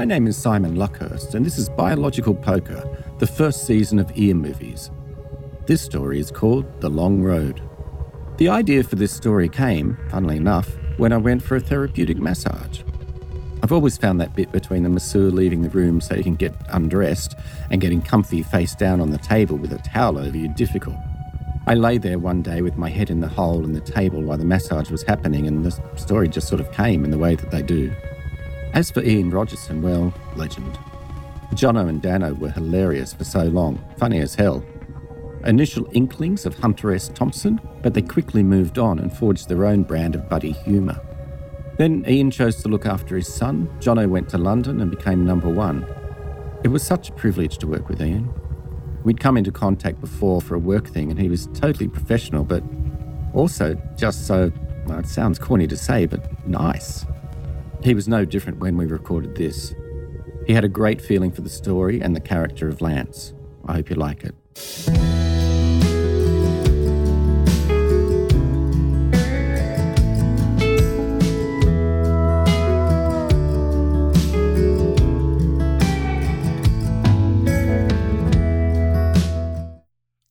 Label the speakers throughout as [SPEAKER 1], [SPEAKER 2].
[SPEAKER 1] My name is Simon Luckhurst, and this is Biological Poker, the first season of Ear Movies. This story is called The Long Road. The idea for this story came, funnily enough, when I went for a therapeutic massage. I've always found that bit between the masseur leaving the room so you can get undressed and getting comfy face down on the table with a towel over you difficult. I lay there one day with my head in the hole in the table while the massage was happening, and the story just sort of came in the way that they do. As for Ian Rogerson, well, legend. Jono and Dano were hilarious for so long, funny as hell. Initial inklings of Hunter S. Thompson, but they quickly moved on and forged their own brand of buddy humour. Then Ian chose to look after his son, Jono went to London and became number one. It was such a privilege to work with Ian. We'd come into contact before for a work thing, and he was totally professional, but also just so, well, it sounds corny to say, but nice. He was no different when we recorded this. He had a great feeling for the story and the character of Lance. I hope you like it.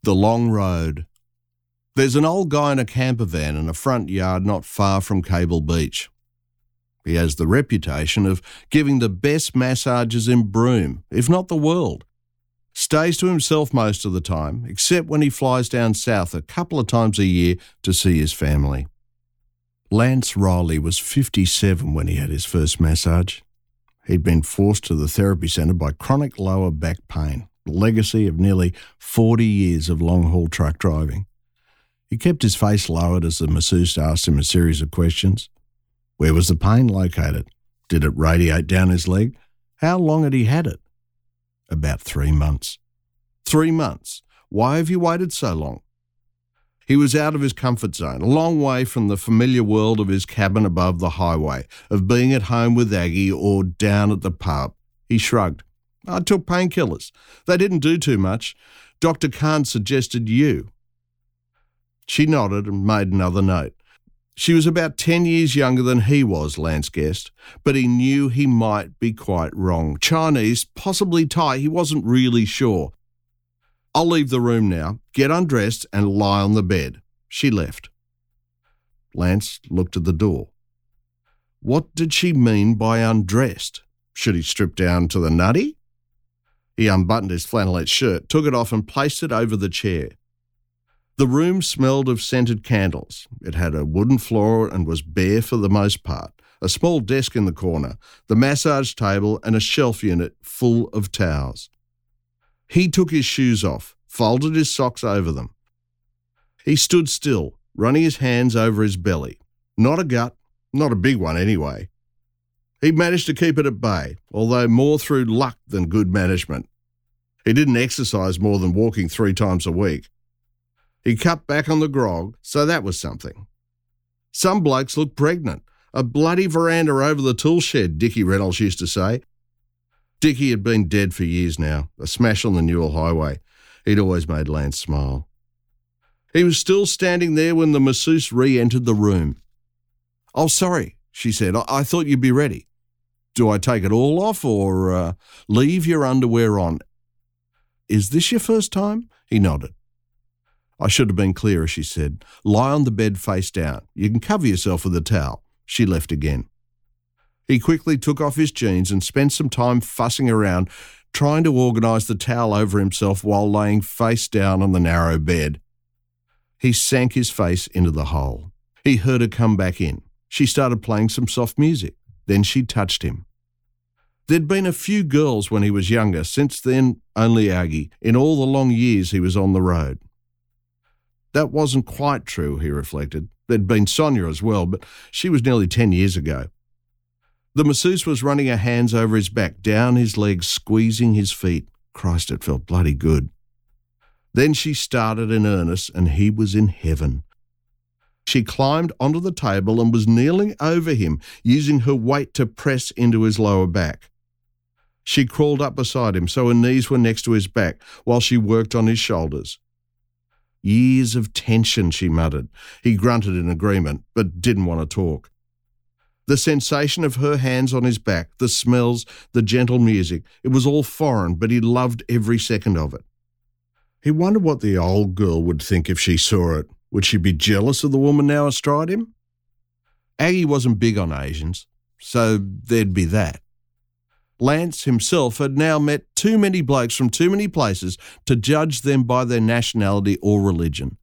[SPEAKER 2] The Long Road. There's an old guy in a camper van in a front yard not far from Cable Beach. He has the reputation of giving the best massages in Broome, if not the world. Stays to himself most of the time, except when he flies down south a couple of times a year to see his family. Lance Riley was 57 when he had his first massage. He'd been forced to the therapy centre by chronic lower back pain, legacy of nearly 40 years of long haul truck driving. He kept his face lowered as the masseuse asked him a series of questions. Where was the pain located? Did it radiate down his leg? How long had he had it? About three months. Three months. Why have you waited so long? He was out of his comfort zone, a long way from the familiar world of his cabin above the highway, of being at home with Aggie or down at the pub. He shrugged. I took painkillers. They didn't do too much. Dr. Khan suggested you. She nodded and made another note. She was about 10 years younger than he was, Lance guessed, but he knew he might be quite wrong. Chinese, possibly Thai, he wasn't really sure. I'll leave the room now, get undressed, and lie on the bed. She left. Lance looked at the door. What did she mean by undressed? Should he strip down to the nutty? He unbuttoned his flannelette shirt, took it off, and placed it over the chair. The room smelled of scented candles. It had a wooden floor and was bare for the most part. A small desk in the corner, the massage table, and a shelf unit full of towels. He took his shoes off, folded his socks over them. He stood still, running his hands over his belly. Not a gut, not a big one anyway. He managed to keep it at bay, although more through luck than good management. He didn't exercise more than walking three times a week. He cut back on the grog, so that was something. Some blokes look pregnant. A bloody veranda over the tool shed, Dickie Reynolds used to say. Dickie had been dead for years now, a smash on the Newell Highway. He'd always made Lance smile. He was still standing there when the masseuse re entered the room. Oh, sorry, she said. I-, I, thought you'd be ready. Do I take it all off or uh, leave your underwear on? Is this your first time? He nodded. I should have been clearer, she said. Lie on the bed face down. You can cover yourself with a towel. She left again. He quickly took off his jeans and spent some time fussing around, trying to organise the towel over himself while laying face down on the narrow bed. He sank his face into the hole. He heard her come back in. She started playing some soft music. Then she touched him. There'd been a few girls when he was younger, since then only Aggie, in all the long years he was on the road. That wasn't quite true, he reflected. There'd been Sonia as well, but she was nearly 10 years ago. The masseuse was running her hands over his back, down his legs, squeezing his feet. Christ, it felt bloody good. Then she started in earnest, and he was in heaven. She climbed onto the table and was kneeling over him, using her weight to press into his lower back. She crawled up beside him so her knees were next to his back while she worked on his shoulders. Years of tension, she muttered. He grunted in agreement, but didn't want to talk. The sensation of her hands on his back, the smells, the gentle music, it was all foreign, but he loved every second of it. He wondered what the old girl would think if she saw it. Would she be jealous of the woman now astride him? Aggie wasn't big on Asians, so there'd be that. Lance himself had now met too many blokes from too many places to judge them by their nationality or religion.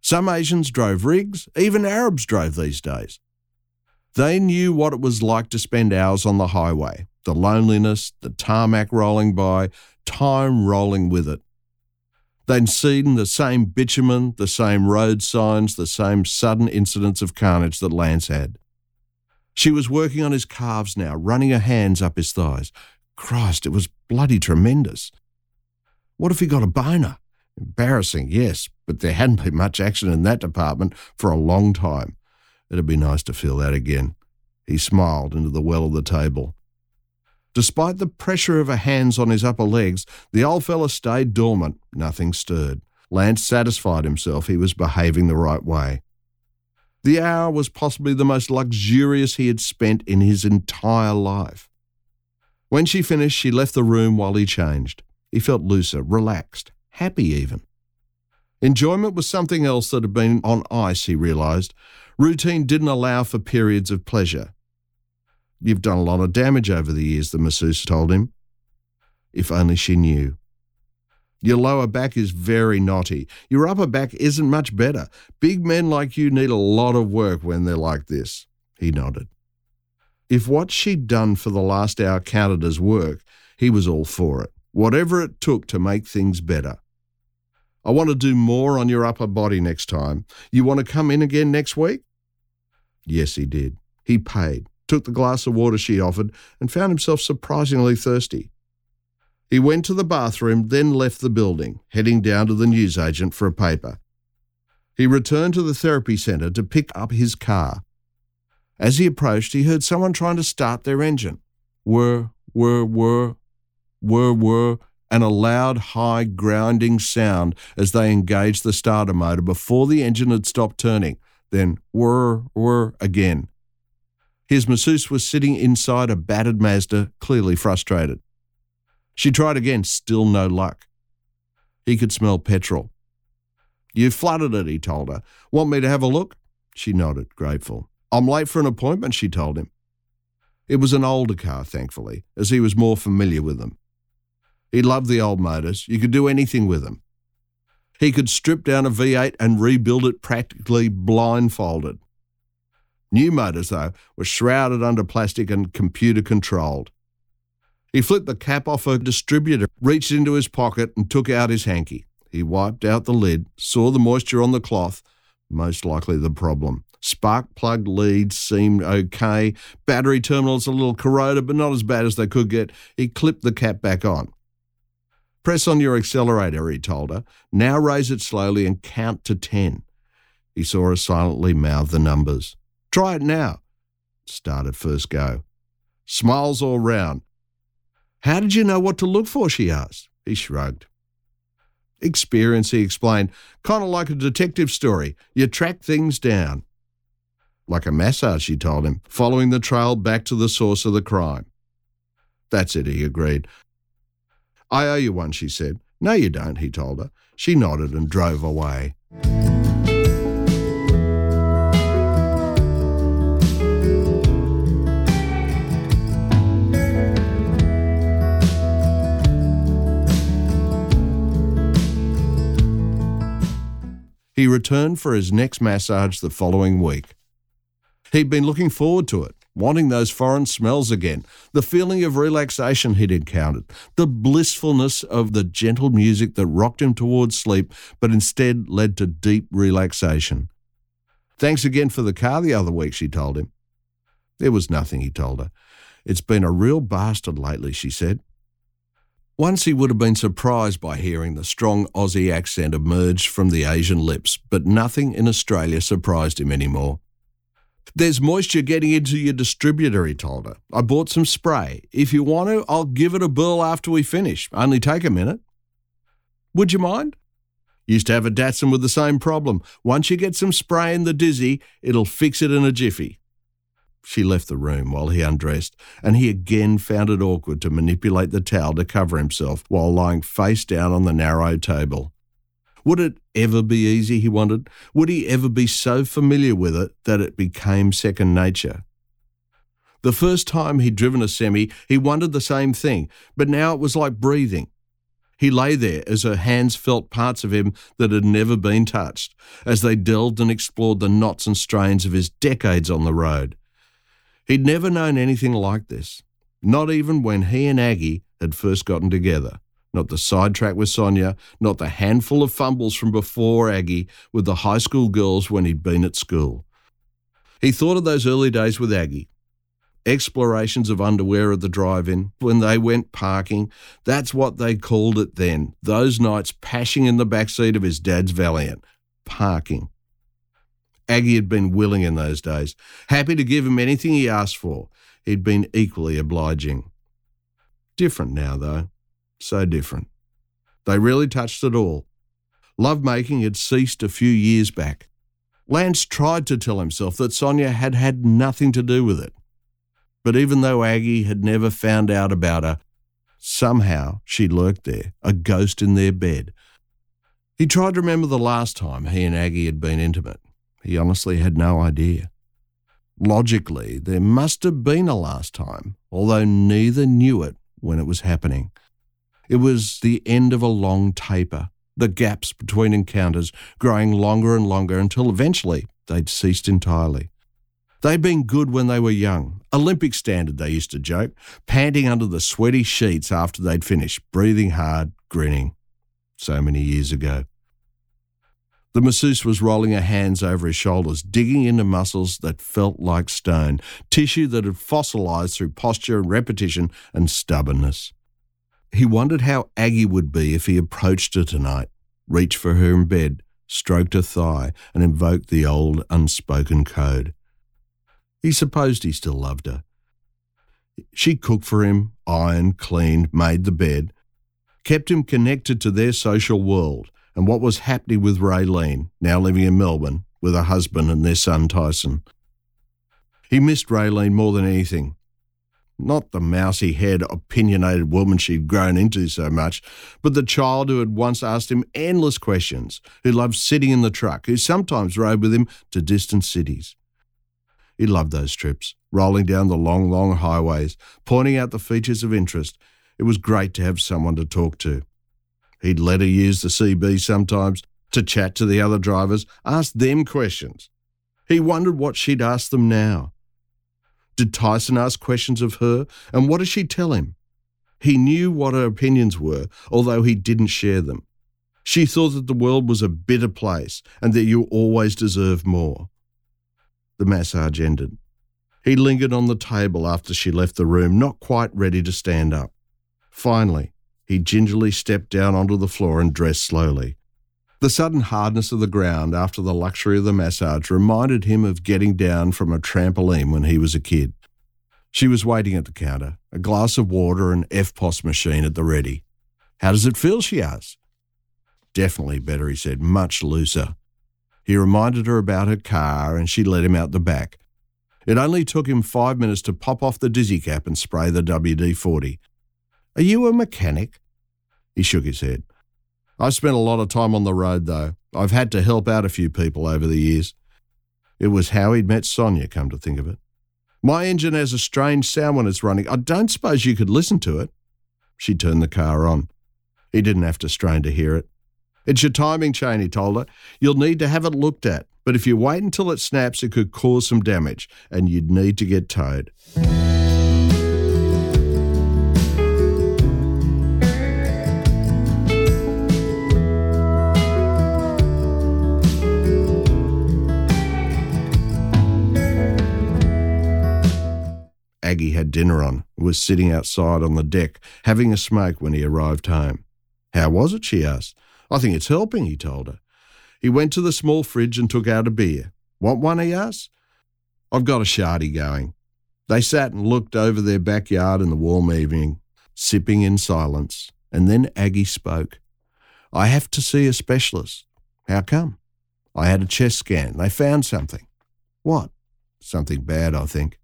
[SPEAKER 2] Some Asians drove rigs, even Arabs drove these days. They knew what it was like to spend hours on the highway, the loneliness, the tarmac rolling by, time rolling with it. They'd seen the same bitumen, the same road signs, the same sudden incidents of carnage that Lance had. She was working on his calves now, running her hands up his thighs. Christ, it was bloody tremendous. What if he got a boner? Embarrassing, yes, but there hadn't been much action in that department for a long time. It'd be nice to feel that again. He smiled into the well of the table. Despite the pressure of her hands on his upper legs, the old fellow stayed dormant. Nothing stirred. Lance satisfied himself he was behaving the right way. The hour was possibly the most luxurious he had spent in his entire life. When she finished, she left the room while he changed. He felt looser, relaxed, happy even. Enjoyment was something else that had been on ice, he realised. Routine didn't allow for periods of pleasure. You've done a lot of damage over the years, the masseuse told him. If only she knew. Your lower back is very knotty. Your upper back isn't much better. Big men like you need a lot of work when they're like this. He nodded. If what she'd done for the last hour counted as work, he was all for it, whatever it took to make things better. I want to do more on your upper body next time. You want to come in again next week? Yes, he did. He paid took the glass of water she offered, and found himself surprisingly thirsty. He went to the bathroom, then left the building, heading down to the newsagent for a paper. He returned to the therapy centre to pick up his car. As he approached, he heard someone trying to start their engine. Whir, whir, whir, whir, whir, and a loud, high, grounding sound as they engaged the starter motor before the engine had stopped turning. Then whir, whir again. His masseuse was sitting inside a battered Mazda, clearly frustrated. She tried again, still no luck. He could smell petrol. You flooded it, he told her. Want me to have a look? She nodded, grateful. I'm late for an appointment, she told him. It was an older car, thankfully, as he was more familiar with them. He loved the old motors. You could do anything with them. He could strip down a V8 and rebuild it practically blindfolded. New motors, though, were shrouded under plastic and computer controlled. He flipped the cap off a distributor, reached into his pocket, and took out his hanky. He wiped out the lid, saw the moisture on the cloth, most likely the problem. Spark plug leads seemed okay. Battery terminals a little corroded, but not as bad as they could get. He clipped the cap back on. Press on your accelerator, he told her. Now raise it slowly and count to ten. He saw her silently mouth the numbers. Try it now. Started first go. Smiles all round. How did you know what to look for? she asked. He shrugged. Experience, he explained. Kind of like a detective story. You track things down. Like a massage, she told him, following the trail back to the source of the crime. That's it, he agreed. I owe you one, she said. No, you don't, he told her. She nodded and drove away. He returned for his next massage the following week. He'd been looking forward to it, wanting those foreign smells again, the feeling of relaxation he'd encountered, the blissfulness of the gentle music that rocked him towards sleep, but instead led to deep relaxation. Thanks again for the car the other week, she told him. There was nothing, he told her. It's been a real bastard lately, she said. Once he would have been surprised by hearing the strong Aussie accent emerge from the Asian lips, but nothing in Australia surprised him anymore. There's moisture getting into your distributor, he told her. I bought some spray. If you want to, I'll give it a burl after we finish. Only take a minute. Would you mind? Used to have a Datsun with the same problem. Once you get some spray in the dizzy, it'll fix it in a jiffy. She left the room while he undressed, and he again found it awkward to manipulate the towel to cover himself while lying face down on the narrow table. Would it ever be easy, he wondered? Would he ever be so familiar with it that it became second nature? The first time he'd driven a semi, he wondered the same thing, but now it was like breathing. He lay there as her hands felt parts of him that had never been touched, as they delved and explored the knots and strains of his decades on the road. He'd never known anything like this, not even when he and Aggie had first gotten together. Not the sidetrack with Sonia, not the handful of fumbles from before Aggie with the high school girls when he'd been at school. He thought of those early days with Aggie, explorations of underwear at the drive in, when they went parking. That's what they called it then. Those nights pashing in the back seat of his dad's Valiant. Parking. Aggie had been willing in those days, happy to give him anything he asked for. He'd been equally obliging. Different now, though. So different. They really touched it all. Love making had ceased a few years back. Lance tried to tell himself that Sonia had had nothing to do with it. But even though Aggie had never found out about her, somehow she lurked there, a ghost in their bed. He tried to remember the last time he and Aggie had been intimate. He honestly had no idea. Logically, there must have been a last time, although neither knew it when it was happening. It was the end of a long taper, the gaps between encounters growing longer and longer until eventually they'd ceased entirely. They'd been good when they were young, Olympic standard, they used to joke, panting under the sweaty sheets after they'd finished, breathing hard, grinning. So many years ago. The masseuse was rolling her hands over his shoulders, digging into muscles that felt like stone, tissue that had fossilized through posture and repetition and stubbornness. He wondered how Aggie would be if he approached her tonight, reached for her in bed, stroked her thigh, and invoked the old unspoken code. He supposed he still loved her. She cooked for him, ironed, cleaned, made the bed, kept him connected to their social world, and what was happening with Raylene, now living in Melbourne, with her husband and their son Tyson. He missed Raylene more than anything. Not the mousy haired, opinionated woman she'd grown into so much, but the child who had once asked him endless questions, who loved sitting in the truck, who sometimes rode with him to distant cities. He loved those trips, rolling down the long, long highways, pointing out the features of interest. It was great to have someone to talk to. He'd let her use the CB sometimes to chat to the other drivers, ask them questions. He wondered what she'd ask them now. Did Tyson ask questions of her, and what did she tell him? He knew what her opinions were, although he didn't share them. She thought that the world was a bitter place and that you always deserve more. The massage ended. He lingered on the table after she left the room, not quite ready to stand up. Finally, he gingerly stepped down onto the floor and dressed slowly. The sudden hardness of the ground after the luxury of the massage reminded him of getting down from a trampoline when he was a kid. She was waiting at the counter, a glass of water and EFTPOS machine at the ready. How does it feel? she asked. Definitely better, he said, much looser. He reminded her about her car and she let him out the back. It only took him five minutes to pop off the dizzy cap and spray the WD 40. Are you a mechanic? He shook his head. I've spent a lot of time on the road, though. I've had to help out a few people over the years. It was how he'd met Sonia, come to think of it. My engine has a strange sound when it's running. I don't suppose you could listen to it. She turned the car on. He didn't have to strain to hear it. It's your timing chain, he told her. You'll need to have it looked at, but if you wait until it snaps, it could cause some damage, and you'd need to get towed. Aggie had dinner on, was sitting outside on the deck, having a smoke when he arrived home. How was it? she asked. I think it's helping, he told her. He went to the small fridge and took out a beer. Want one? he asked. I've got a shardy going. They sat and looked over their backyard in the warm evening, sipping in silence, and then Aggie spoke. I have to see a specialist. How come? I had a chest scan. They found something. What? Something bad, I think.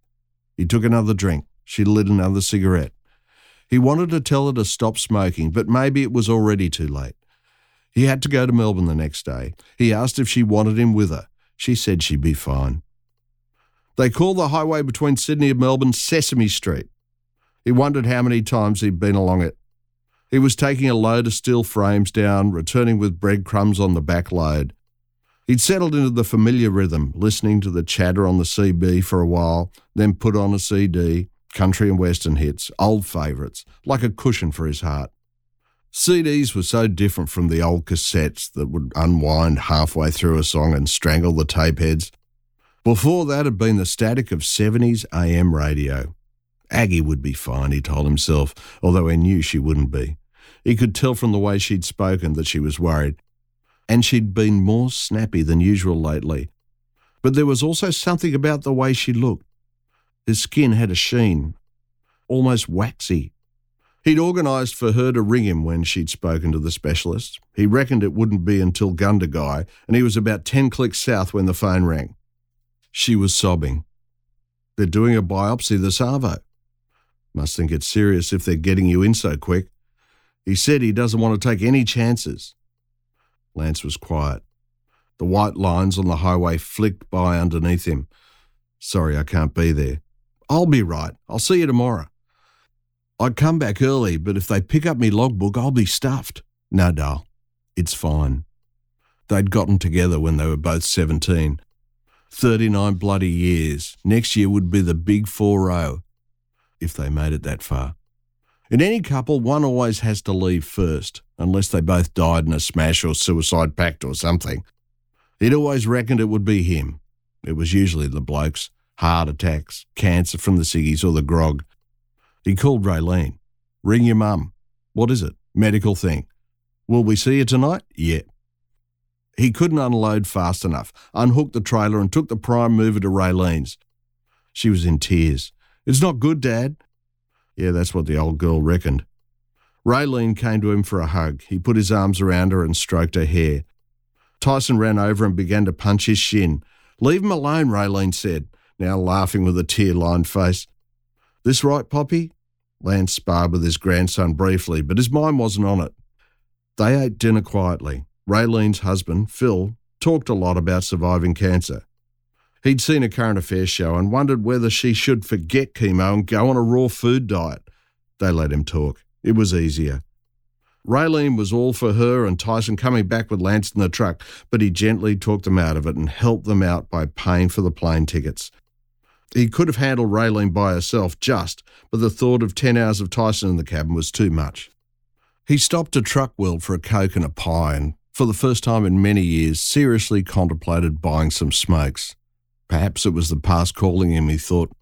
[SPEAKER 2] He took another drink. She lit another cigarette. He wanted to tell her to stop smoking, but maybe it was already too late. He had to go to Melbourne the next day. He asked if she wanted him with her. She said she'd be fine. They called the highway between Sydney and Melbourne Sesame Street. He wondered how many times he'd been along it. He was taking a load of steel frames down, returning with breadcrumbs on the back load. He'd settled into the familiar rhythm, listening to the chatter on the CB for a while, then put on a CD, country and western hits, old favourites, like a cushion for his heart. CDs were so different from the old cassettes that would unwind halfway through a song and strangle the tape heads. Before that had been the static of 70s AM radio. Aggie would be fine, he told himself, although he knew she wouldn't be. He could tell from the way she'd spoken that she was worried. And she'd been more snappy than usual lately. But there was also something about the way she looked. His skin had a sheen, almost waxy. He'd organised for her to ring him when she'd spoken to the specialist. He reckoned it wouldn't be until Gundagai, and he was about 10 clicks south when the phone rang. She was sobbing. They're doing a biopsy this Arvo. Must think it's serious if they're getting you in so quick. He said he doesn't want to take any chances. Lance was quiet. The white lines on the highway flicked by underneath him. Sorry, I can't be there. I'll be right. I'll see you tomorrow. I'd come back early, but if they pick up me logbook, I'll be stuffed. No, Dal. It's fine. They'd gotten together when they were both 17. 39 bloody years. Next year would be the big 4 0, if they made it that far. In any couple, one always has to leave first, unless they both died in a smash or suicide pact or something. He'd always reckoned it would be him. It was usually the blokes heart attacks, cancer from the ciggies or the grog. He called Raylene. Ring your mum. What is it? Medical thing. Will we see you tonight? Yeah. He couldn't unload fast enough, unhooked the trailer and took the prime mover to Raylene's. She was in tears. It's not good, Dad. Yeah, that's what the old girl reckoned. Raylene came to him for a hug. He put his arms around her and stroked her hair. Tyson ran over and began to punch his shin. Leave him alone, Raylene said now laughing with a tear lined face. This right, Poppy? Lance sparred with his grandson briefly, but his mind wasn't on it. They ate dinner quietly. Raylene's husband, Phil, talked a lot about surviving cancer. He'd seen a current affairs show and wondered whether she should forget chemo and go on a raw food diet. They let him talk. It was easier. Raylene was all for her and Tyson coming back with Lance in the truck, but he gently talked them out of it and helped them out by paying for the plane tickets. He could have handled Raylene by herself just, but the thought of 10 hours of Tyson in the cabin was too much. He stopped at Truck World for a Coke and a pie and, for the first time in many years, seriously contemplated buying some smokes. Perhaps it was the past calling him, he thought,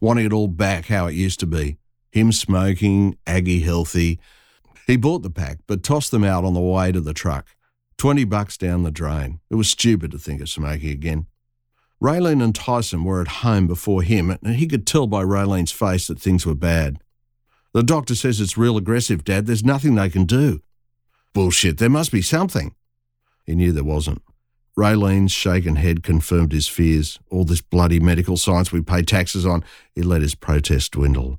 [SPEAKER 2] wanting it all back how it used to be. Him smoking, Aggie healthy. He bought the pack, but tossed them out on the way to the truck. Twenty bucks down the drain. It was stupid to think of smoking again. Raylene and Tyson were at home before him, and he could tell by Raylene's face that things were bad. The doctor says it's real aggressive, Dad. There's nothing they can do. Bullshit, there must be something. He knew there wasn't. Raylene's shaken head confirmed his fears. All this bloody medical science we pay taxes on, he let his protest dwindle.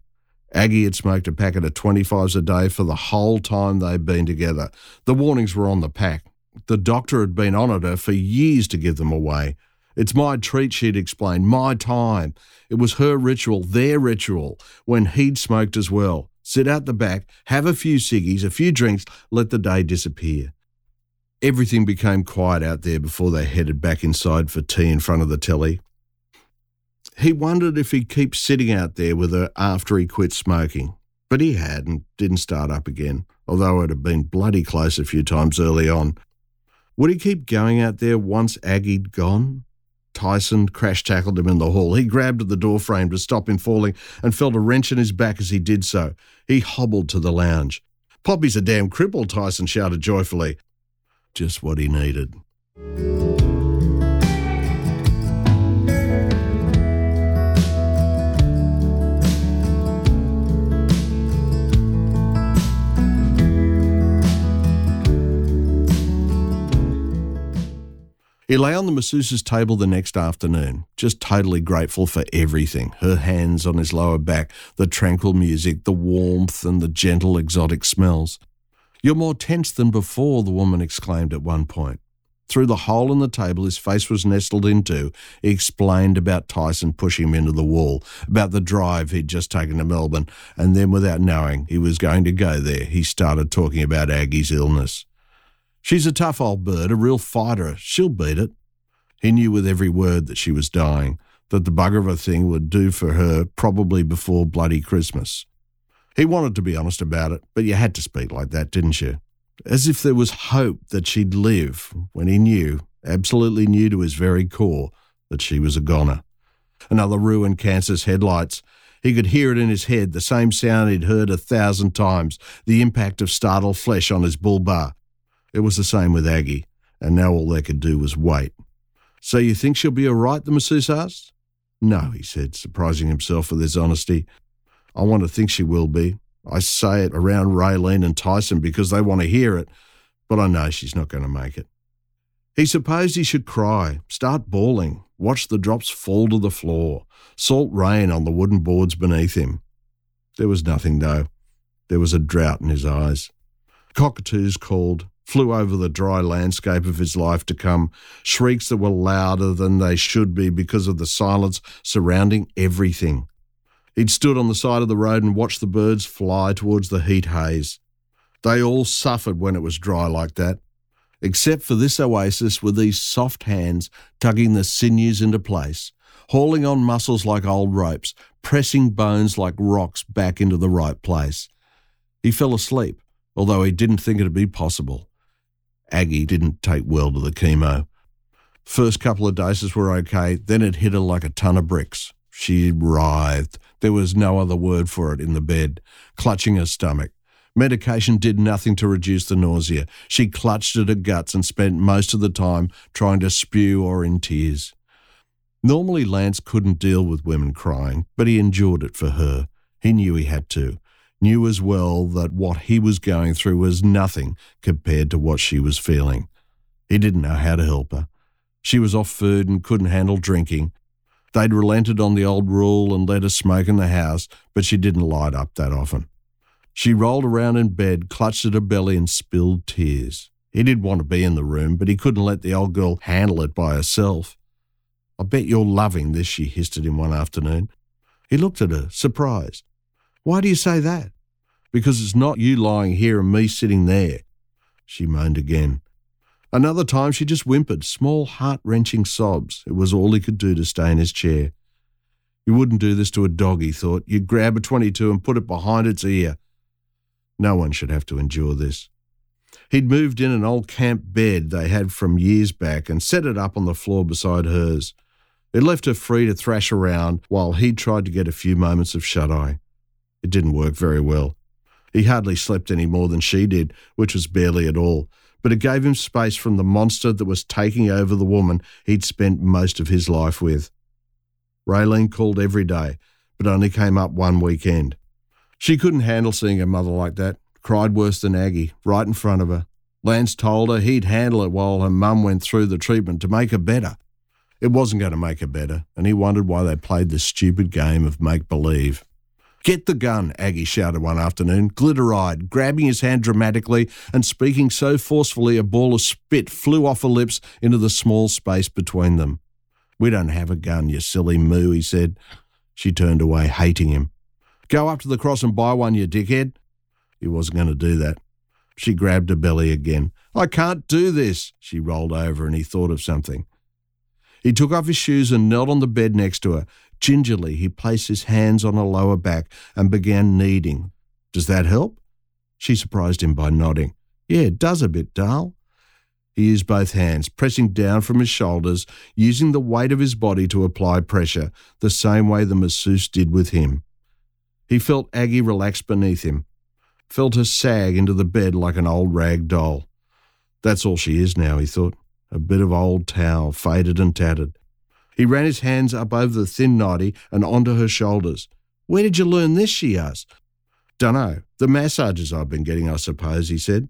[SPEAKER 2] Aggie had smoked a packet of 25s a day for the whole time they'd been together. The warnings were on the pack. The doctor had been on at her for years to give them away. It's my treat, she'd explained, my time. It was her ritual, their ritual, when he'd smoked as well. Sit out the back, have a few ciggies, a few drinks, let the day disappear. Everything became quiet out there before they headed back inside for tea in front of the telly. He wondered if he'd keep sitting out there with her after he quit smoking, but he had and didn't start up again, although it had been bloody close a few times early on. Would he keep going out there once Aggie'd gone? Tyson crash tackled him in the hall. He grabbed at the door frame to stop him falling and felt a wrench in his back as he did so. He hobbled to the lounge. Poppy's a damn cripple, Tyson shouted joyfully. Just what he needed. He lay on the masseuse's table the next afternoon, just totally grateful for everything her hands on his lower back, the tranquil music, the warmth, and the gentle exotic smells. You're more tense than before, the woman exclaimed at one point. Through the hole in the table his face was nestled into, he explained about Tyson pushing him into the wall, about the drive he'd just taken to Melbourne, and then, without knowing he was going to go there, he started talking about Aggie's illness. She's a tough old bird, a real fighter. She'll beat it. He knew with every word that she was dying, that the bugger of a thing would do for her probably before bloody Christmas. He wanted to be honest about it, but you had to speak like that, didn't you? As if there was hope that she'd live when he knew, absolutely knew to his very core, that she was a goner. Another ruined cancer's headlights. He could hear it in his head, the same sound he'd heard a thousand times, the impact of startled flesh on his bull bar. It was the same with Aggie, and now all they could do was wait. So you think she'll be all right? the masseuse asked. No, he said, surprising himself with his honesty. I want to think she will be. I say it around Raylene and Tyson because they want to hear it, but I know she's not going to make it. He supposed he should cry, start bawling, watch the drops fall to the floor, salt rain on the wooden boards beneath him. There was nothing, though. There was a drought in his eyes. Cockatoos called, flew over the dry landscape of his life to come, shrieks that were louder than they should be because of the silence surrounding everything. He'd stood on the side of the road and watched the birds fly towards the heat haze. They all suffered when it was dry like that, except for this oasis with these soft hands tugging the sinews into place, hauling on muscles like old ropes, pressing bones like rocks back into the right place. He fell asleep, although he didn't think it'd be possible. Aggie didn't take well to the chemo. First couple of doses were okay, then it hit her like a ton of bricks. She writhed. There was no other word for it in the bed, clutching her stomach. Medication did nothing to reduce the nausea. She clutched at her guts and spent most of the time trying to spew or in tears. Normally, Lance couldn't deal with women crying, but he endured it for her. He knew he had to knew as well that what he was going through was nothing compared to what she was feeling. He didn't know how to help her. She was off food and couldn't handle drinking. They'd relented on the old rule and let her smoke in the house, but she didn't light up that often. She rolled around in bed, clutched at her belly, and spilled tears. He didn't want to be in the room, but he couldn't let the old girl handle it by herself. I bet you're loving this, she hissed at him one afternoon. He looked at her, surprised. Why do you say that? Because it's not you lying here and me sitting there. She moaned again. Another time she just whimpered, small heart wrenching sobs. It was all he could do to stay in his chair. You wouldn't do this to a dog, he thought. You'd grab a 22 and put it behind its ear. No one should have to endure this. He'd moved in an old camp bed they had from years back and set it up on the floor beside hers. It left her free to thrash around while he tried to get a few moments of shut eye. It didn't work very well. He hardly slept any more than she did, which was barely at all, but it gave him space from the monster that was taking over the woman he'd spent most of his life with. Raylene called every day, but only came up one weekend. She couldn't handle seeing her mother like that, cried worse than Aggie, right in front of her. Lance told her he'd handle it while her mum went through the treatment to make her better. It wasn't going to make her better, and he wondered why they played this stupid game of make believe. Get the gun, Aggie shouted one afternoon, glitter eyed, grabbing his hand dramatically and speaking so forcefully a ball of spit flew off her lips into the small space between them. We don't have a gun, you silly moo, he said. She turned away, hating him. Go up to the cross and buy one, you dickhead. He wasn't going to do that. She grabbed her belly again. I can't do this. She rolled over and he thought of something. He took off his shoes and knelt on the bed next to her. Gingerly, he placed his hands on her lower back and began kneading. Does that help? She surprised him by nodding. Yeah, it does a bit, Dal. He used both hands, pressing down from his shoulders, using the weight of his body to apply pressure, the same way the masseuse did with him. He felt Aggie relax beneath him, felt her sag into the bed like an old rag doll. That's all she is now, he thought. A bit of old towel, faded and tattered. He ran his hands up over the thin nightie and onto her shoulders. Where did you learn this? she asked. Dunno. The massages I've been getting, I suppose, he said.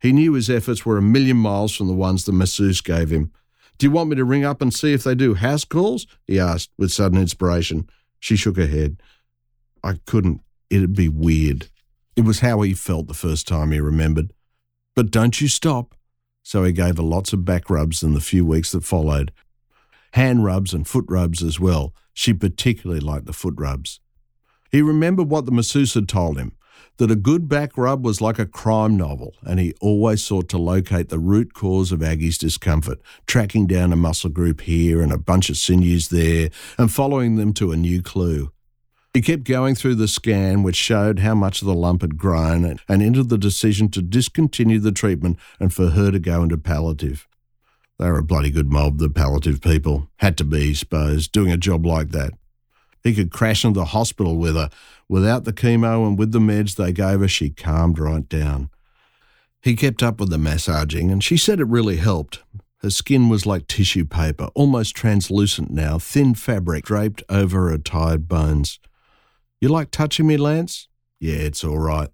[SPEAKER 2] He knew his efforts were a million miles from the ones the masseuse gave him. Do you want me to ring up and see if they do house calls? he asked with sudden inspiration. She shook her head. I couldn't. It'd be weird. It was how he felt the first time he remembered. But don't you stop. So he gave her lots of back rubs in the few weeks that followed. Hand rubs and foot rubs as well. She particularly liked the foot rubs. He remembered what the masseuse had told him that a good back rub was like a crime novel, and he always sought to locate the root cause of Aggie's discomfort, tracking down a muscle group here and a bunch of sinews there, and following them to a new clue. He kept going through the scan, which showed how much the lump had grown, and entered the decision to discontinue the treatment and for her to go into palliative. They were a bloody good mob, the palliative people. Had to be, suppose, doing a job like that. He could crash into the hospital with her. Without the chemo and with the meds they gave her, she calmed right down. He kept up with the massaging, and she said it really helped. Her skin was like tissue paper, almost translucent now, thin fabric draped over her tired bones. You like touching me, Lance? Yeah, it's all right.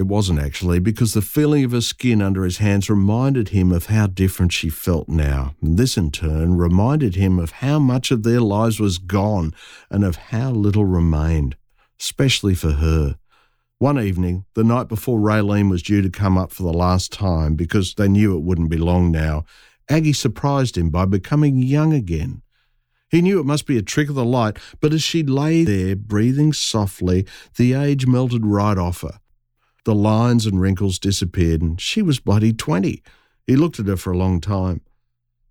[SPEAKER 2] It wasn't actually, because the feeling of her skin under his hands reminded him of how different she felt now. This, in turn, reminded him of how much of their lives was gone and of how little remained, especially for her. One evening, the night before Raylene was due to come up for the last time, because they knew it wouldn't be long now, Aggie surprised him by becoming young again. He knew it must be a trick of the light, but as she lay there breathing softly, the age melted right off her. The lines and wrinkles disappeared, and she was bloody twenty. He looked at her for a long time.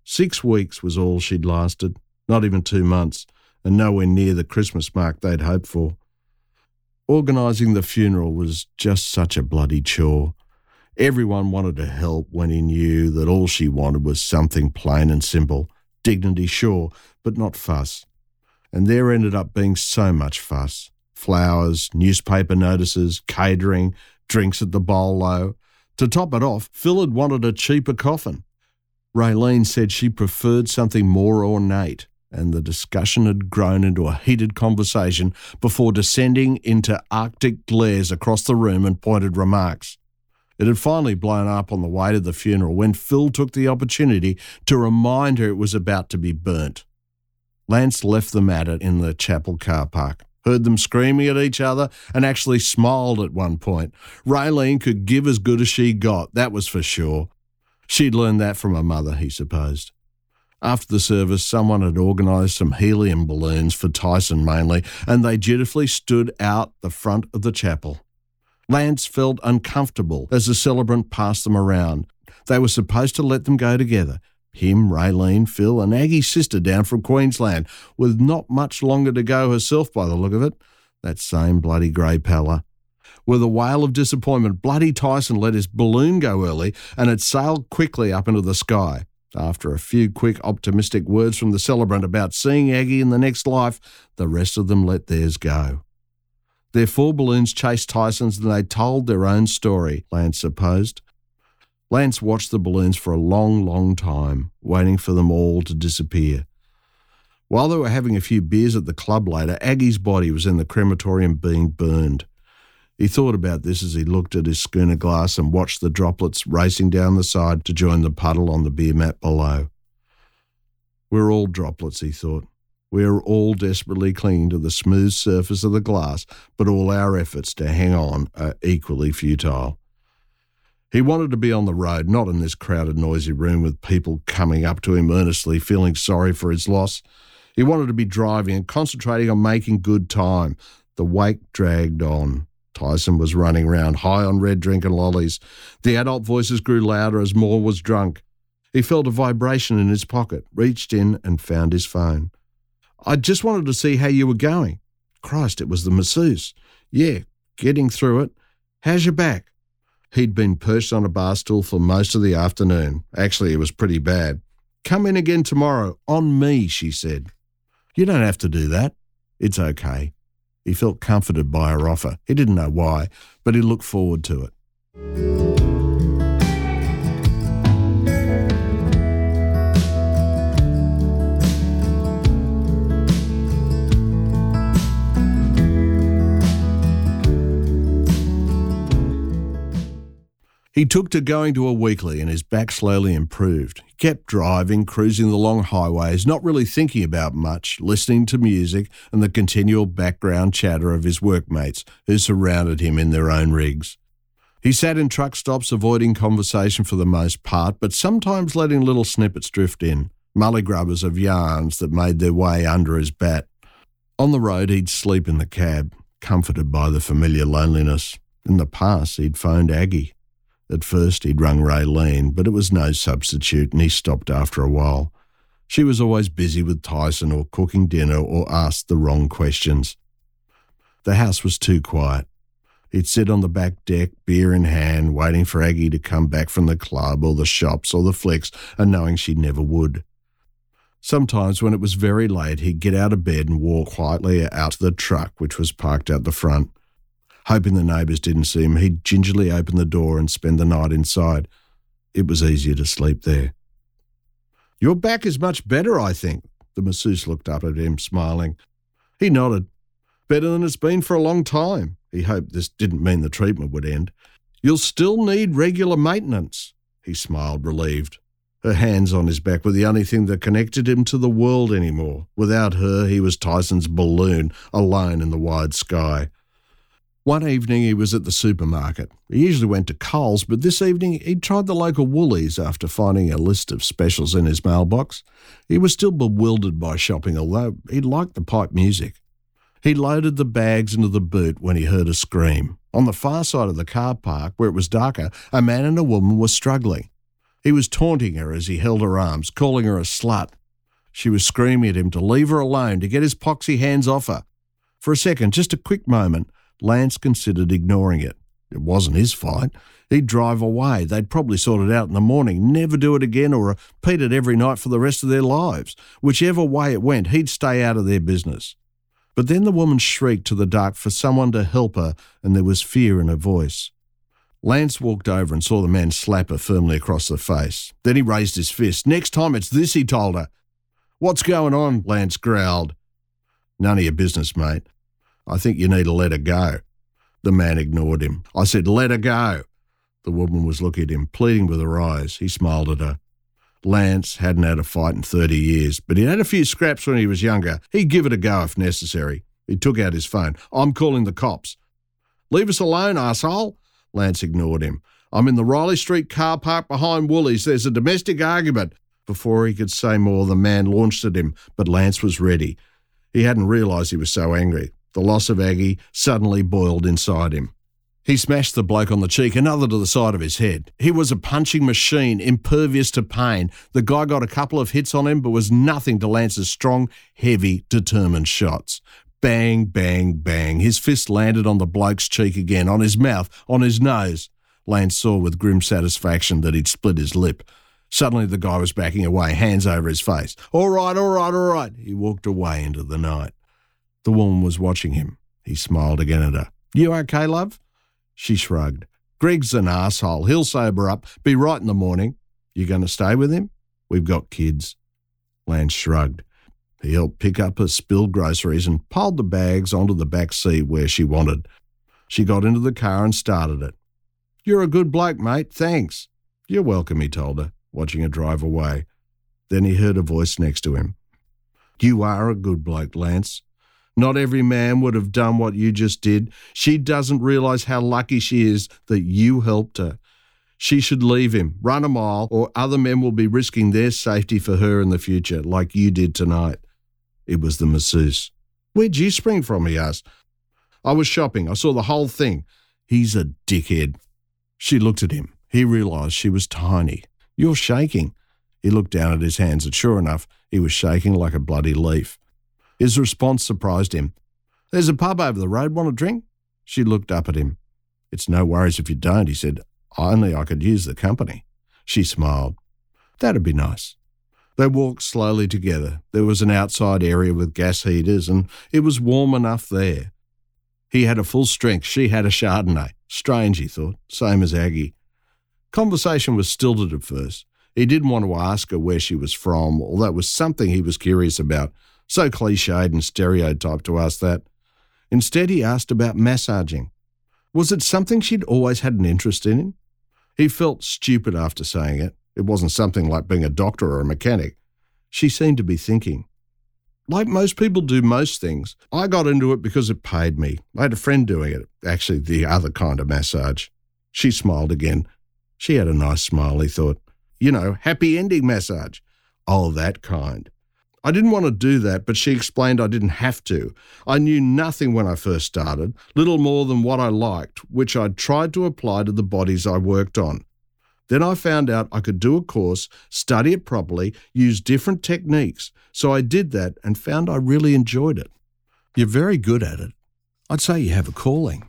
[SPEAKER 2] Six weeks was all she'd lasted, not even two months, and nowhere near the Christmas mark they'd hoped for. Organising the funeral was just such a bloody chore. Everyone wanted to help when he knew that all she wanted was something plain and simple dignity, sure, but not fuss. And there ended up being so much fuss flowers, newspaper notices, catering, drinks at the bolo. To top it off, Phil had wanted a cheaper coffin. Raylene said she preferred something more ornate, and the discussion had grown into a heated conversation before descending into arctic glares across the room and pointed remarks. It had finally blown up on the way to the funeral when Phil took the opportunity to remind her it was about to be burnt. Lance left them at it in the chapel car park heard them screaming at each other, and actually smiled at one point. Raylene could give as good as she got, that was for sure. She'd learned that from her mother, he supposed. After the service, someone had organised some helium balloons for Tyson mainly, and they dutifully stood out the front of the chapel. Lance felt uncomfortable as the celebrant passed them around. They were supposed to let them go together. Him, Raylene, Phil, and Aggie's sister down from Queensland, with not much longer to go herself by the look of it. That same bloody grey pallor. With a wail of disappointment, Bloody Tyson let his balloon go early and it sailed quickly up into the sky. After a few quick optimistic words from the celebrant about seeing Aggie in the next life, the rest of them let theirs go. Their four balloons chased Tyson's and they told their own story, Lance supposed. Lance watched the balloons for a long, long time, waiting for them all to disappear. While they were having a few beers at the club later, Aggie's body was in the crematorium being burned. He thought about this as he looked at his schooner glass and watched the droplets racing down the side to join the puddle on the beer mat below. We're all droplets, he thought. We are all desperately clinging to the smooth surface of the glass, but all our efforts to hang on are equally futile. He wanted to be on the road, not in this crowded, noisy room with people coming up to him earnestly, feeling sorry for his loss. He wanted to be driving and concentrating on making good time. The wake dragged on. Tyson was running round, high on red drink and lollies. The adult voices grew louder as more was drunk. He felt a vibration in his pocket, reached in and found his phone. I just wanted to see how you were going. Christ, it was the masseuse. Yeah, getting through it. How's your back? He'd been perched on a bar stool for most of the afternoon. Actually, it was pretty bad. Come in again tomorrow, on me, she said. You don't have to do that. It's okay. He felt comforted by her offer. He didn't know why, but he looked forward to it. He took to going to a weekly and his back slowly improved. He kept driving, cruising the long highways, not really thinking about much, listening to music and the continual background chatter of his workmates who surrounded him in their own rigs. He sat in truck stops, avoiding conversation for the most part, but sometimes letting little snippets drift in, mullygrubbers of yarns that made their way under his bat. On the road, he'd sleep in the cab, comforted by the familiar loneliness. In the past, he'd phoned Aggie. At first, he'd rung Raylene, but it was no substitute, and he stopped after a while. She was always busy with Tyson or cooking dinner or asked the wrong questions. The house was too quiet. He'd sit on the back deck, beer in hand, waiting for Aggie to come back from the club or the shops or the flicks, and knowing she never would. Sometimes, when it was very late, he'd get out of bed and walk quietly out to the truck, which was parked out the front. Hoping the neighbours didn't see him, he'd gingerly open the door and spend the night inside. It was easier to sleep there. Your back is much better, I think. The masseuse looked up at him, smiling. He nodded. Better than it's been for a long time. He hoped this didn't mean the treatment would end. You'll still need regular maintenance. He smiled, relieved. Her hands on his back were the only thing that connected him to the world anymore. Without her, he was Tyson's balloon, alone in the wide sky. One evening he was at the supermarket. He usually went to Coles, but this evening he'd tried the local Woolies after finding a list of specials in his mailbox. He was still bewildered by shopping, although he liked the pipe music. He loaded the bags into the boot when he heard a scream. On the far side of the car park, where it was darker, a man and a woman were struggling. He was taunting her as he held her arms, calling her a slut. She was screaming at him to leave her alone, to get his poxy hands off her. For a second, just a quick moment, Lance considered ignoring it. It wasn't his fight. He'd drive away. They'd probably sort it out in the morning, never do it again, or repeat it every night for the rest of their lives. Whichever way it went, he'd stay out of their business. But then the woman shrieked to the dark for someone to help her, and there was fear in her voice. Lance walked over and saw the man slap her firmly across the face. Then he raised his fist. Next time it's this, he told her. What's going on? Lance growled. None of your business, mate. I think you need to let her go. The man ignored him. I said, Let her go. The woman was looking at him, pleading with her eyes. He smiled at her. Lance hadn't had a fight in 30 years, but he'd had a few scraps when he was younger. He'd give it a go if necessary. He took out his phone. I'm calling the cops. Leave us alone, asshole. Lance ignored him. I'm in the Riley Street car park behind Woolies. There's a domestic argument. Before he could say more, the man launched at him, but Lance was ready. He hadn't realised he was so angry. The loss of Aggie suddenly boiled inside him. He smashed the bloke on the cheek, another to the side of his head. He was a punching machine, impervious to pain. The guy got a couple of hits on him, but was nothing to Lance's strong, heavy, determined shots. Bang, bang, bang. His fist landed on the bloke's cheek again, on his mouth, on his nose. Lance saw with grim satisfaction that he'd split his lip. Suddenly the guy was backing away, hands over his face. All right, all right, all right. He walked away into the night. The woman was watching him. He smiled again at her. You okay, love? She shrugged. Greg's an asshole. He'll sober up. Be right in the morning. You going to stay with him? We've got kids. Lance shrugged. He helped pick up her spilled groceries and piled the bags onto the back seat where she wanted. She got into the car and started it. You're a good bloke, mate. Thanks. You're welcome, he told her, watching her drive away. Then he heard a voice next to him. You are a good bloke, Lance. Not every man would have done what you just did. She doesn't realize how lucky she is that you helped her. She should leave him, run a mile, or other men will be risking their safety for her in the future, like you did tonight. It was the masseuse. Where'd you spring from? he asked. I was shopping. I saw the whole thing. He's a dickhead. She looked at him. He realized she was tiny. You're shaking. He looked down at his hands, and sure enough, he was shaking like a bloody leaf. His response surprised him. There's a pub over the road. Want a drink? She looked up at him. It's no worries if you don't, he said. Only I could use the company. She smiled. That'd be nice. They walked slowly together. There was an outside area with gas heaters, and it was warm enough there. He had a full strength, she had a Chardonnay. Strange, he thought, same as Aggie. Conversation was stilted at first. He didn't want to ask her where she was from, although it was something he was curious about. So cliched and stereotyped to ask that. Instead, he asked about massaging. Was it something she'd always had an interest in? He felt stupid after saying it. It wasn't something like being a doctor or a mechanic. She seemed to be thinking. Like most people do most things, I got into it because it paid me. I had a friend doing it, actually, the other kind of massage. She smiled again. She had a nice smile, he thought. You know, happy ending massage. Oh, that kind. I didn't want to do that, but she explained I didn't have to. I knew nothing when I first started, little more than what I liked, which I'd tried to apply to the bodies I worked on. Then I found out I could do a course, study it properly, use different techniques. So I did that and found I really enjoyed it. You're very good at it. I'd say you have a calling.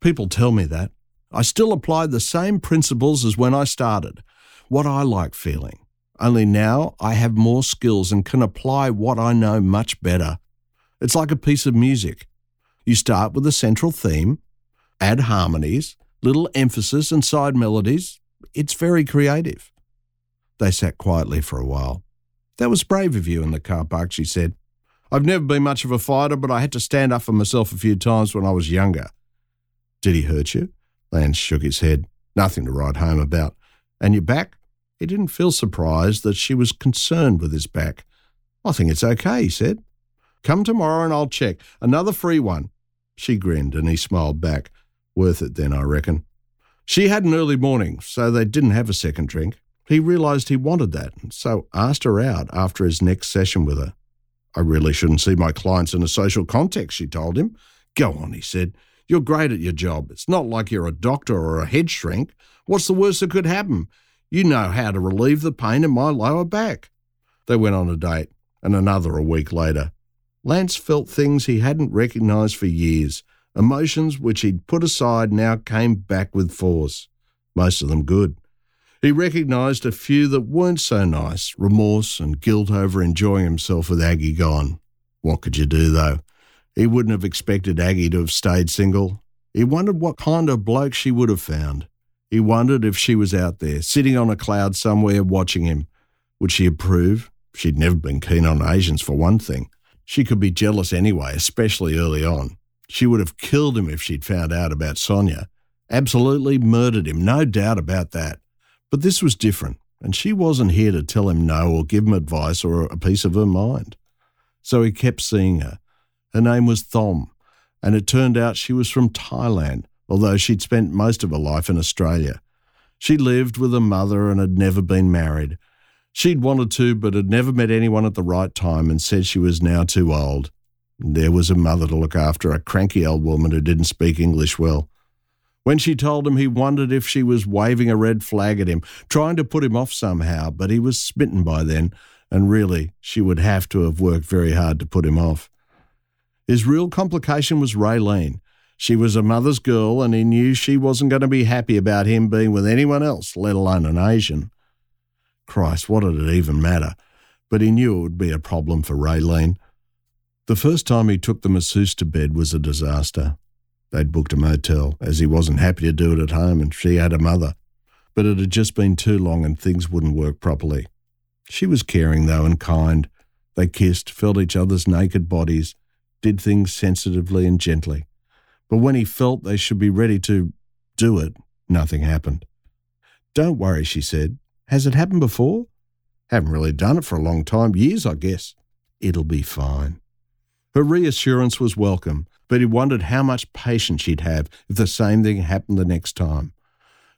[SPEAKER 2] People tell me that. I still apply the same principles as when I started. What I like feeling. Only now I have more skills and can apply what I know much better. It's like a piece of music. You start with a central theme, add harmonies, little emphasis and side melodies. It's very creative. They sat quietly for a while. That was brave of you in the car park, she said. I've never been much of a fighter, but I had to stand up for myself a few times when I was younger. Did he hurt you? Lance shook his head. Nothing to write home about. And your back? He didn't feel surprised that she was concerned with his back. I think it's okay, he said. Come tomorrow and I'll check. Another free one. She grinned and he smiled back. Worth it then, I reckon. She had an early morning, so they didn't have a second drink. He realised he wanted that, and so asked her out after his next session with her. I really shouldn't see my clients in a social context, she told him. Go on, he said. You're great at your job. It's not like you're a doctor or a head shrink. What's the worst that could happen? You know how to relieve the pain in my lower back. They went on a date, and another a week later. Lance felt things he hadn't recognised for years. Emotions which he'd put aside now came back with force, most of them good. He recognised a few that weren't so nice remorse and guilt over enjoying himself with Aggie gone. What could you do, though? He wouldn't have expected Aggie to have stayed single. He wondered what kind of bloke she would have found. He wondered if she was out there, sitting on a cloud somewhere watching him. Would she approve? She'd never been keen on Asians, for one thing. She could be jealous anyway, especially early on. She would have killed him if she'd found out about Sonia. Absolutely murdered him, no doubt about that. But this was different, and she wasn't here to tell him no or give him advice or a piece of her mind. So he kept seeing her. Her name was Thom, and it turned out she was from Thailand, although she'd spent most of her life in Australia. She lived with a mother and had never been married. She'd wanted to, but had never met anyone at the right time and said she was now too old. There was a mother to look after a cranky old woman who didn't speak English well. When she told him, he wondered if she was waving a red flag at him, trying to put him off somehow, but he was smitten by then, and really, she would have to have worked very hard to put him off. His real complication was Raylene. She was a mother's girl, and he knew she wasn't going to be happy about him being with anyone else, let alone an Asian. Christ, what did it even matter? But he knew it would be a problem for Raylene. The first time he took the masseuse to bed was a disaster. They'd booked a motel, as he wasn't happy to do it at home, and she had a mother. But it had just been too long and things wouldn't work properly. She was caring, though, and kind. They kissed, felt each other's naked bodies, did things sensitively and gently. But when he felt they should be ready to do it, nothing happened. Don't worry, she said. Has it happened before? Haven't really done it for a long time, years, I guess. It'll be fine. Her reassurance was welcome, but he wondered how much patience she'd have if the same thing happened the next time.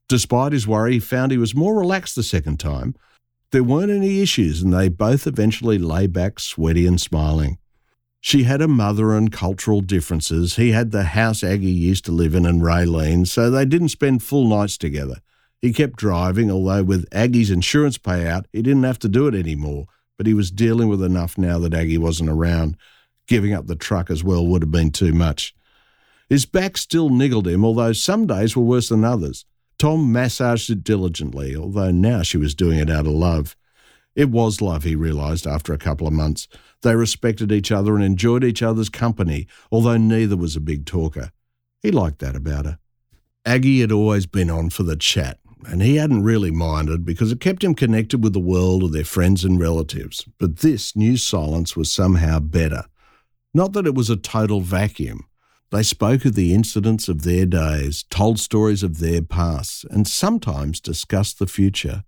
[SPEAKER 2] Despite his worry, he found he was more relaxed the second time. There weren't any issues, and they both eventually lay back, sweaty and smiling. She had a mother and cultural differences. He had the house Aggie used to live in in Raylene, so they didn't spend full nights together. He kept driving, although with Aggie's insurance payout, he didn't have to do it anymore, but he was dealing with enough now that Aggie wasn't around. Giving up the truck as well would have been too much. His back still niggled him, although some days were worse than others. Thom massaged it diligently, although now she was doing it out of love. It was love, he realised after a couple of months. They respected each other and enjoyed each other's company, although neither was a big talker. He liked that about her. Aggie had always been on for the chat, and he hadn't really minded because it kept him connected with the world of their friends and relatives. But this new silence was somehow better. Not that it was a total vacuum. They spoke of the incidents of their days, told stories of their past, and sometimes discussed the future.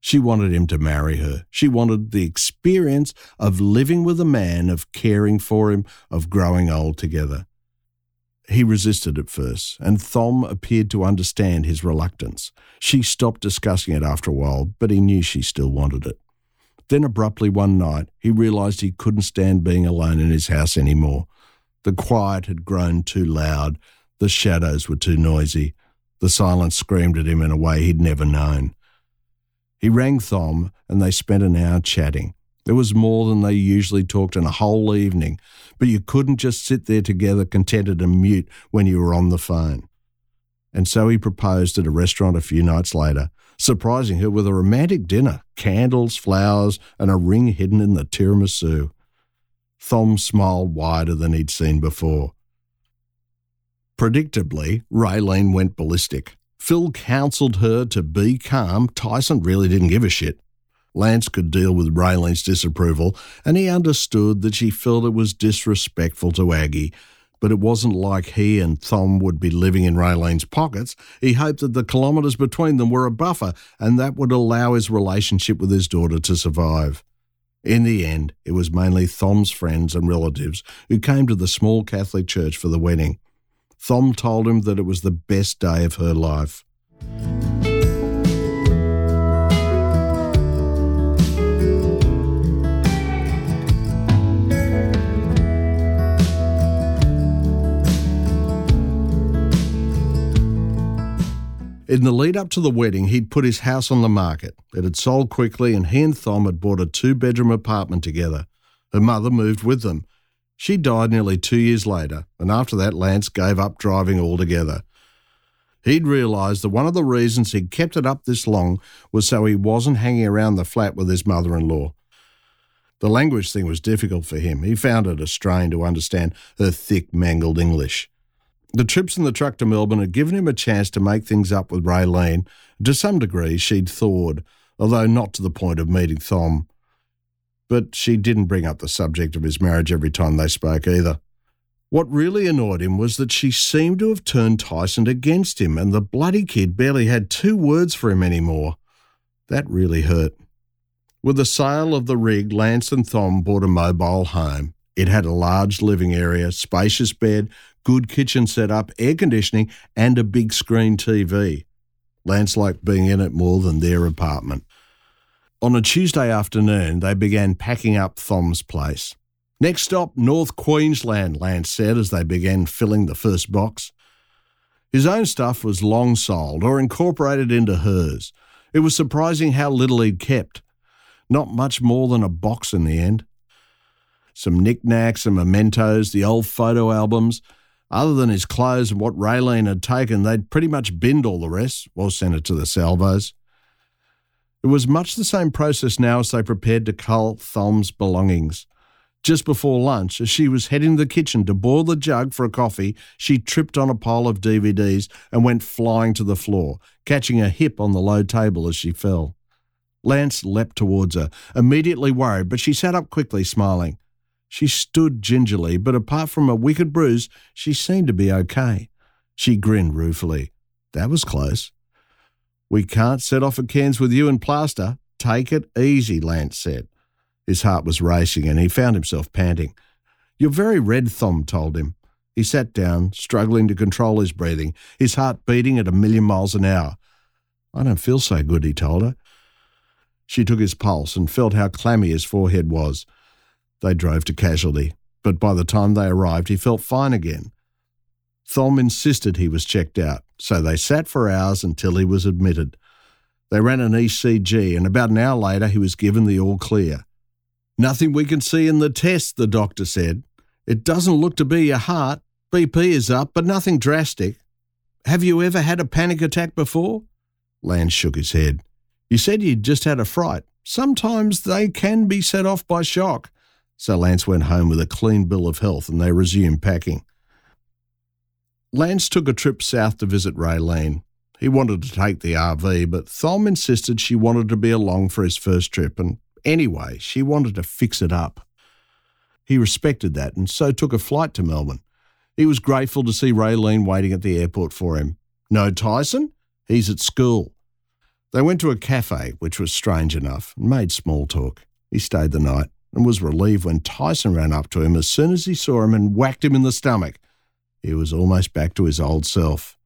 [SPEAKER 2] She wanted him to marry her. She wanted the experience of living with a man, of caring for him, of growing old together. He resisted at first, and Thom appeared to understand his reluctance. She stopped discussing it after a while, but he knew she still wanted it. Then abruptly one night, he realized he couldn't stand being alone in his house anymore. The quiet had grown too loud, the shadows were too noisy, the silence screamed at him in a way he'd never known. He rang Thom, and they spent an hour chatting. It was more than they usually talked in a whole evening, but you couldn't just sit there together contented and mute when you were on the phone. And so he proposed at a restaurant a few nights later, surprising her with a romantic dinner, candles, flowers, and a ring hidden in the tiramisu. Thom smiled wider than he'd seen before. Predictably, Raylene went ballistic. Phil counselled her to be calm. Tyson really didn't give a shit. Lance could deal with Raylene's disapproval, and he understood that she felt it was disrespectful to Aggie. But it wasn't like he and Thom would be living in Raylene's pockets. He hoped that the kilometres between them were a buffer, and that would allow his relationship with his daughter to survive. In the end, it was mainly Thom's friends and relatives who came to the small Catholic church for the wedding. Thom told him that it was the best day of her life. In the lead up to the wedding, he'd put his house on the market. It had sold quickly, and he and Thom had bought a two bedroom apartment together. Her mother moved with them. She died nearly two years later, and after that, Lance gave up driving altogether. He'd realised that one of the reasons he'd kept it up this long was so he wasn't hanging around the flat with his mother in law. The language thing was difficult for him. He found it a strain to understand her thick, mangled English. The trips in the truck to Melbourne had given him a chance to make things up with Raylene. To some degree, she'd thawed, although not to the point of meeting Thom. But she didn't bring up the subject of his marriage every time they spoke either. What really annoyed him was that she seemed to have turned Tyson against him, and the bloody kid barely had two words for him anymore. That really hurt. With the sale of the rig, Lance and Thom bought a mobile home. It had a large living area, spacious bed, good kitchen setup, air conditioning, and a big screen TV. Lance liked being in it more than their apartment. On a Tuesday afternoon, they began packing up Thom's place. Next stop, North Queensland, Lance said as they began filling the first box. His own stuff was long sold or incorporated into hers. It was surprising how little he'd kept. Not much more than a box in the end. Some knickknacks and mementos, the old photo albums, other than his clothes and what Raylene had taken, they'd pretty much binned all the rest, or sent it to the salvos. It was much the same process now as they prepared to cull Thom's belongings. Just before lunch, as she was heading to the kitchen to boil the jug for a coffee, she tripped on a pile of DVDs and went flying to the floor, catching her hip on the low table as she fell. Lance leapt towards her, immediately worried, but she sat up quickly, smiling. She stood gingerly, but apart from a wicked bruise, she seemed to be okay. She grinned ruefully. That was close. We can't set off at Cairns with you and plaster. Take it easy, Lance said. His heart was racing and he found himself panting. You're very red, Thom told him. He sat down, struggling to control his breathing, his heart beating at a million miles an hour. I don't feel so good, he told her. She took his pulse and felt how clammy his forehead was. They drove to casualty, but by the time they arrived, he felt fine again. Thom insisted he was checked out, so they sat for hours until he was admitted. They ran an ECG, and about an hour later, he was given the all clear. Nothing we can see in the test, the doctor said. It doesn't look to be your heart. BP is up, but nothing drastic. Have you ever had a panic attack before? Lance shook his head. You said you'd just had a fright. Sometimes they can be set off by shock. So Lance went home with a clean bill of health and they resumed packing. Lance took a trip south to visit Raylene. He wanted to take the RV, but Thom insisted she wanted to be along for his first trip, and anyway, she wanted to fix it up. He respected that and so took a flight to Melbourne. He was grateful to see Raylene waiting at the airport for him. No Tyson? He's at school. They went to a cafe, which was strange enough, and made small talk. He stayed the night and was relieved when Tyson ran up to him as soon as he saw him and whacked him in the stomach. He was almost back to his old self.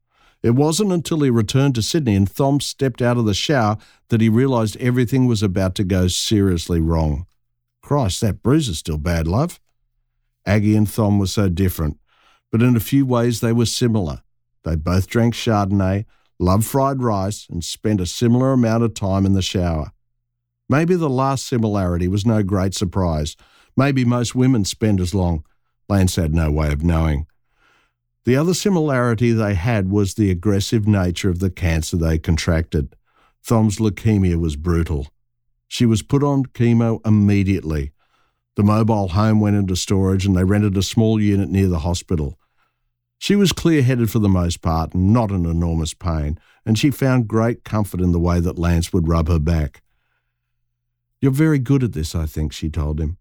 [SPEAKER 2] It wasn't until he returned to Sydney and Thom stepped out of the shower that he realised everything was about to go seriously wrong. Christ, that bruise is still bad, love. Aggie and Thom were so different, but in a few ways they were similar. They both drank Chardonnay, loved fried rice, and spent a similar amount of time in the shower. Maybe the last similarity was no great surprise. Maybe most women spend as long. Lance had no way of knowing. The other similarity they had was the aggressive nature of the cancer they contracted. Thom's leukemia was brutal. She was put on chemo immediately. The mobile home went into storage and they rented a small unit near the hospital. She was clear headed for the most part and not in enormous pain, and she found great comfort in the way that Lance would rub her back. You're very good at this, I think, she told him.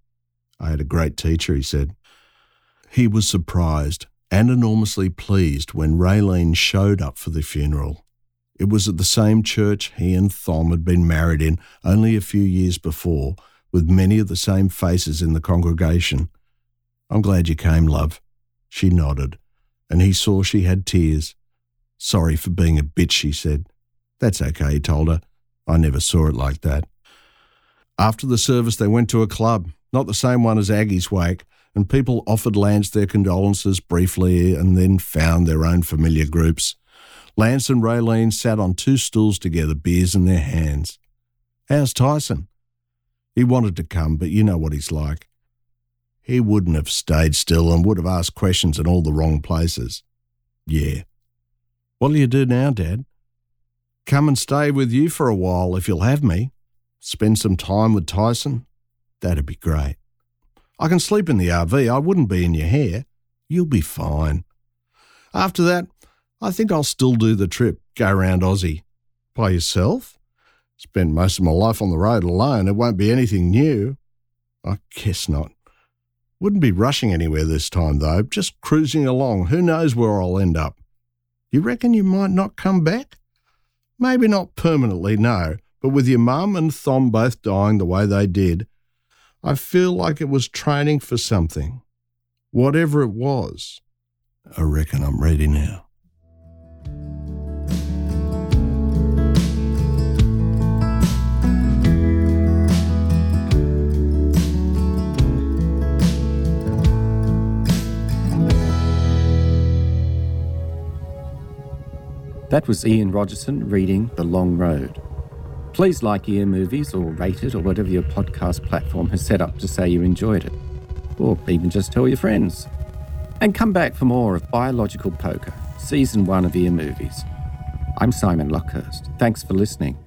[SPEAKER 2] I had a great teacher, he said. He was surprised and enormously pleased when Raylene showed up for the funeral. It was at the same church he and Thom had been married in only a few years before, with many of the same faces in the congregation. I'm glad you came, love. She nodded, and he saw she had tears. Sorry for being a bitch, she said. That's okay, he told her. I never saw it like that. After the service, they went to a club, not the same one as Aggie's wake, and people offered Lance their condolences briefly and then found their own familiar groups. Lance and Raylene sat on two stools together, beers in their hands. How's Tyson? He wanted to come, but you know what he's like. He wouldn't have stayed still and would have asked questions in all the wrong places. Yeah. What'll you do now, Dad? Come and stay with you for a while if you'll have me. Spend some time with Tyson. That'd be great. I can sleep in the RV. I wouldn't be in your hair. You'll be fine. After that, I think I'll still do the trip, go round Aussie. By yourself? Spent most of my life on the road alone. It won't be anything new. I guess not. Wouldn't be rushing anywhere this time, though, just cruising along. Who knows where I'll end up? You reckon you might not come back? Maybe not permanently, no, but with your mum and Thom both dying the way they did, I feel like it was training for something. Whatever it was, I reckon I'm ready now.
[SPEAKER 1] That was Ian Rogerson reading The Long Road. Please like Ear Movies or rate it or whatever your podcast platform has set up to say you enjoyed it. Or even just tell your friends. And come back for more of Biological Poker, Season 1 of Ear Movies. I'm Simon Lockhurst. Thanks for listening.